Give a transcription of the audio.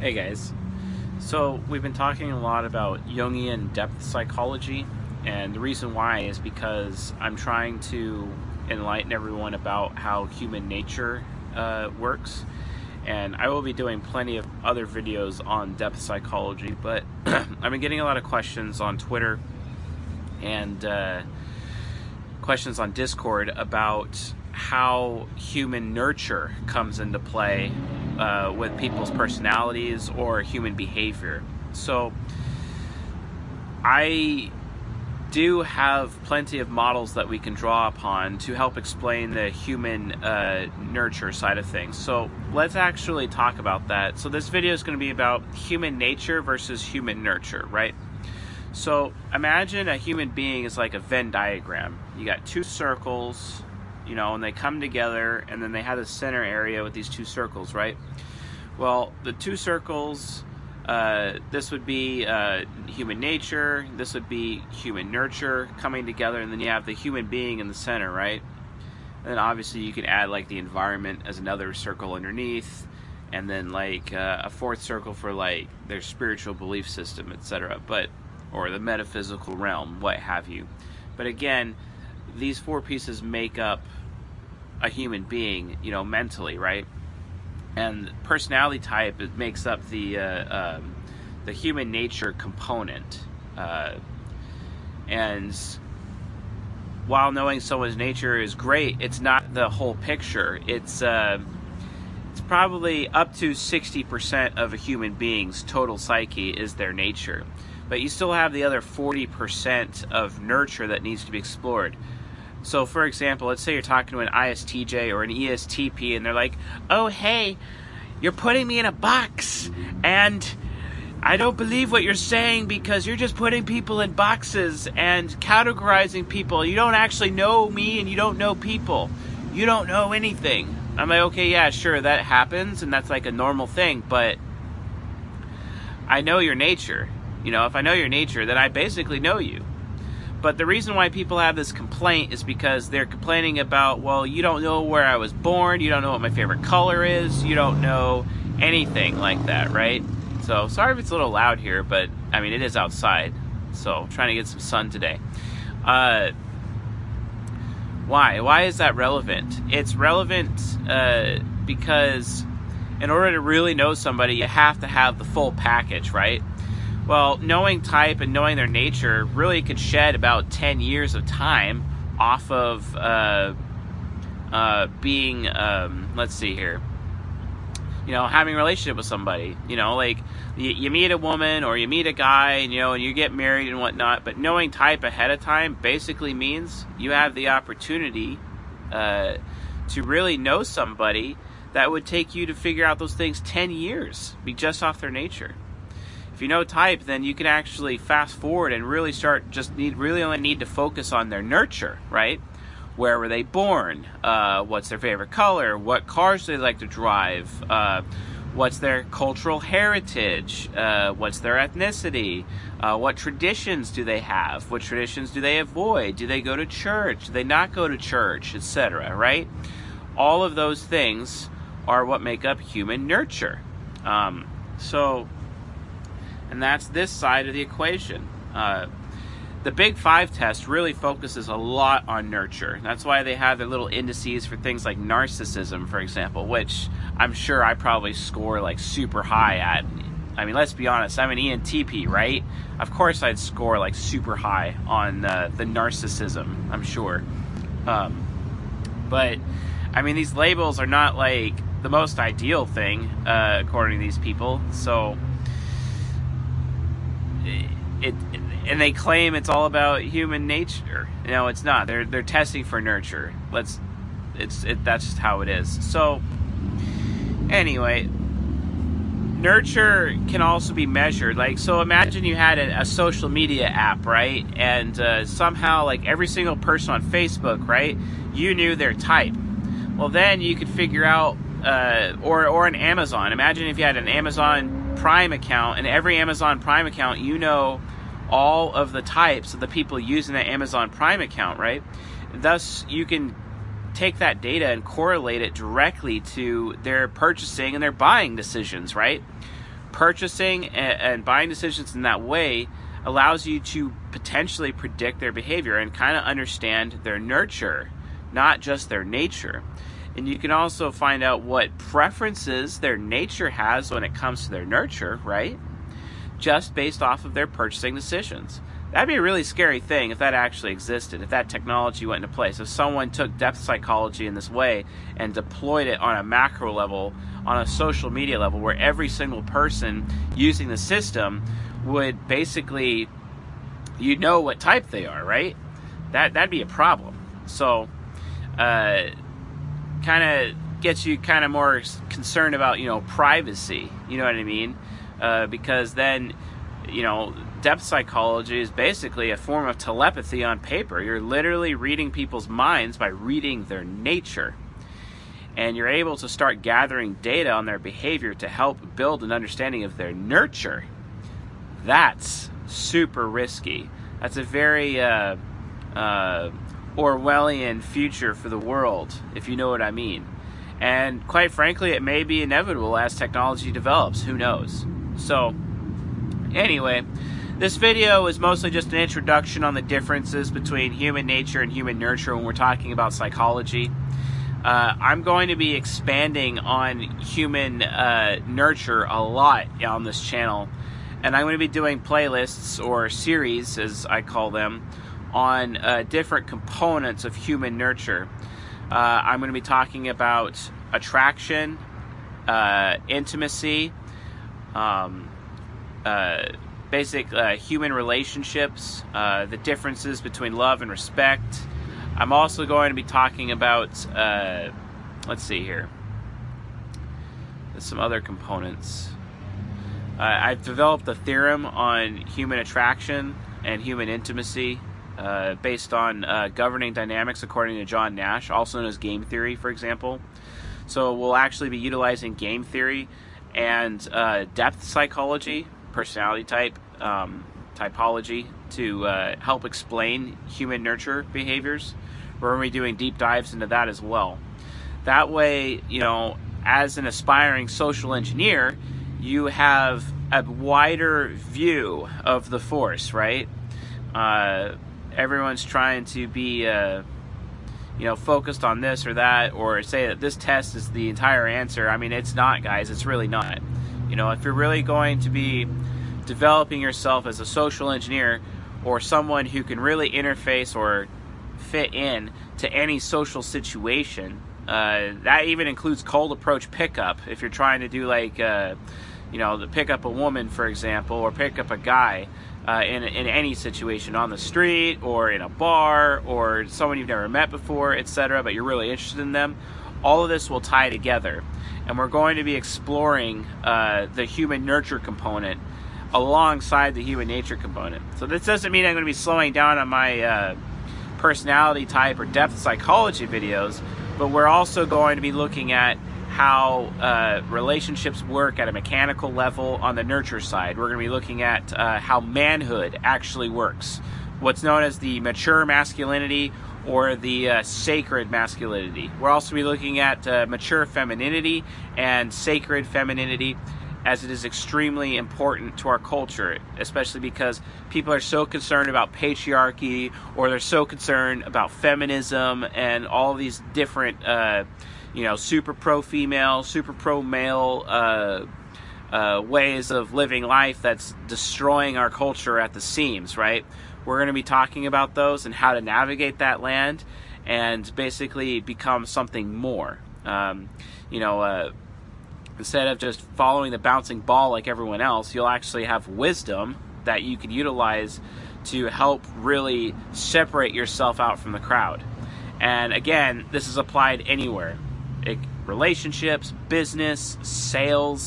Hey guys. So we've been talking a lot about Jungian depth psychology, and the reason why is because I'm trying to enlighten everyone about how human nature uh, works. And I will be doing plenty of other videos on depth psychology, but I've been getting a lot of questions on Twitter and uh, questions on Discord about how human nurture comes into play uh, with people's personalities or human behavior. So, I do have plenty of models that we can draw upon to help explain the human uh, nurture side of things. So, let's actually talk about that. So, this video is going to be about human nature versus human nurture, right? So, imagine a human being is like a Venn diagram. You got two circles, you know, and they come together and then they have a center area with these two circles, right? Well, the two circles, uh, this would be uh, human nature, this would be human nurture coming together, and then you have the human being in the center, right? And then obviously you can add like the environment as another circle underneath, and then like uh, a fourth circle for like their spiritual belief system, etc. But or the metaphysical realm, what have you. But again, these four pieces make up a human being, you know, mentally, right? And personality type it makes up the uh, um, the human nature component. Uh, and while knowing someone's nature is great, it's not the whole picture. It's uh, it's probably up to sixty percent of a human being's total psyche is their nature, but you still have the other forty percent of nurture that needs to be explored so, for example, let's say you're talking to an ISTJ or an ESTP, and they're like, "Oh, hey, you're putting me in a box, and I don't believe what you're saying because you're just putting people in boxes and categorizing people. You don't actually know me, and you don't know people. You don't know anything." I'm like, "Okay, yeah, sure, that happens, and that's like a normal thing, but I know your nature. You know, if I know your nature, then I basically know you." But the reason why people have this complaint is because they're complaining about, well, you don't know where I was born, you don't know what my favorite color is, you don't know anything like that, right? So sorry if it's a little loud here, but I mean, it is outside. So trying to get some sun today. Uh, why? Why is that relevant? It's relevant uh, because in order to really know somebody, you have to have the full package, right? Well, knowing type and knowing their nature really could shed about 10 years of time off of uh, uh, being, um, let's see here, you know, having a relationship with somebody. You know, like you, you, meet a woman or you meet a guy, and, you know, and you get married and whatnot. But knowing type ahead of time basically means you have the opportunity uh, to really know somebody that would take you to figure out those things 10 years, be just off their nature if you know type, then you can actually fast forward and really start just need really only need to focus on their nurture, right? Where were they born? Uh, what's their favorite color? What cars do they like to drive? Uh, what's their cultural heritage? Uh, what's their ethnicity? Uh, what traditions do they have? What traditions do they avoid? Do they go to church? Do they not go to church, etc. Right? All of those things are what make up human nurture. Um, so and that's this side of the equation. Uh, the Big Five test really focuses a lot on nurture. That's why they have their little indices for things like narcissism, for example, which I'm sure I probably score like super high at. I mean, let's be honest, I'm an ENTP, right? Of course, I'd score like super high on uh, the narcissism, I'm sure. Um, but, I mean, these labels are not like the most ideal thing, uh, according to these people. So, it, and they claim it's all about human nature. No, it's not. They're they're testing for nurture. Let's it's it, that's just how it is. So anyway, nurture can also be measured. Like so, imagine you had a, a social media app, right? And uh, somehow, like every single person on Facebook, right? You knew their type. Well, then you could figure out, uh, or or an Amazon. Imagine if you had an Amazon Prime account, and every Amazon Prime account, you know all of the types of the people using that Amazon Prime account, right? Thus, you can take that data and correlate it directly to their purchasing and their buying decisions, right? purchasing and, and buying decisions in that way allows you to potentially predict their behavior and kind of understand their nurture, not just their nature. And you can also find out what preferences their nature has when it comes to their nurture, right? Just based off of their purchasing decisions. That'd be a really scary thing if that actually existed, if that technology went into place. If someone took depth psychology in this way and deployed it on a macro level, on a social media level, where every single person using the system would basically, you know what type they are, right? That, that'd be a problem. So, uh, kind of gets you kind of more concerned about, you know, privacy. You know what I mean? Uh, because then, you know, depth psychology is basically a form of telepathy on paper. You're literally reading people's minds by reading their nature. And you're able to start gathering data on their behavior to help build an understanding of their nurture. That's super risky. That's a very uh, uh, Orwellian future for the world, if you know what I mean. And quite frankly, it may be inevitable as technology develops. Who knows? So, anyway, this video is mostly just an introduction on the differences between human nature and human nurture when we're talking about psychology. Uh, I'm going to be expanding on human uh, nurture a lot on this channel, and I'm going to be doing playlists or series, as I call them, on uh, different components of human nurture. Uh, I'm going to be talking about attraction, uh, intimacy, um, uh, basic uh, human relationships, uh, the differences between love and respect. I'm also going to be talking about, let's see here, There's some other components. I've developed a theorem on human attraction and human intimacy uh, based on uh, governing dynamics according to John Nash, also known as game theory, for example. So we'll actually be utilizing game theory and depth psychology personality type um, typology to uh, help explain human nurture behaviors. We're going to be doing deep dives into that as well. That way, you know, as an aspiring social engineer, you have a wider view of the force, right? Uh, everyone's trying to be, uh, you know, focused on this or that, or say that this test is the entire answer. I mean, it's not, guys. It's really not. You know, if you're really going to be developing yourself as a social engineer or someone who can really interface or fit in to any social situation, uh, that even includes cold approach pickup. If you're trying to do like, uh, you know, pick up a woman, for example, or pick up a guy uh, in, in any situation on the street or in a bar or someone you've never met before, etc., but you're really interested in them, all of this will tie together and we're going to be exploring uh, the human nurture component alongside the human nature component. So this doesn't mean I'm going to be slowing down on my uh, personality type or depth psychology videos, but we're also going to be looking at how uh, relationships work at a mechanical level on the nurture side. We're going to be looking at uh, how manhood actually works, what's known as the mature masculinity or the uh, sacred masculinity. We're also be looking at uh, mature femininity and sacred femininity as it is extremely important to our culture, especially because people are so concerned about patriarchy or they're so concerned about feminism and all these different, uh, you know, super pro female, super pro male uh, uh, ways of living life that's destroying our culture at the seams, right? We're going to be talking about those and how to navigate that land and basically become something more. Um, you know, uh, instead of just following the bouncing ball like everyone else, you'll actually have wisdom that you can utilize to help really separate yourself out from the crowd. And again, this is applied anywhere it, relationships, business, sales,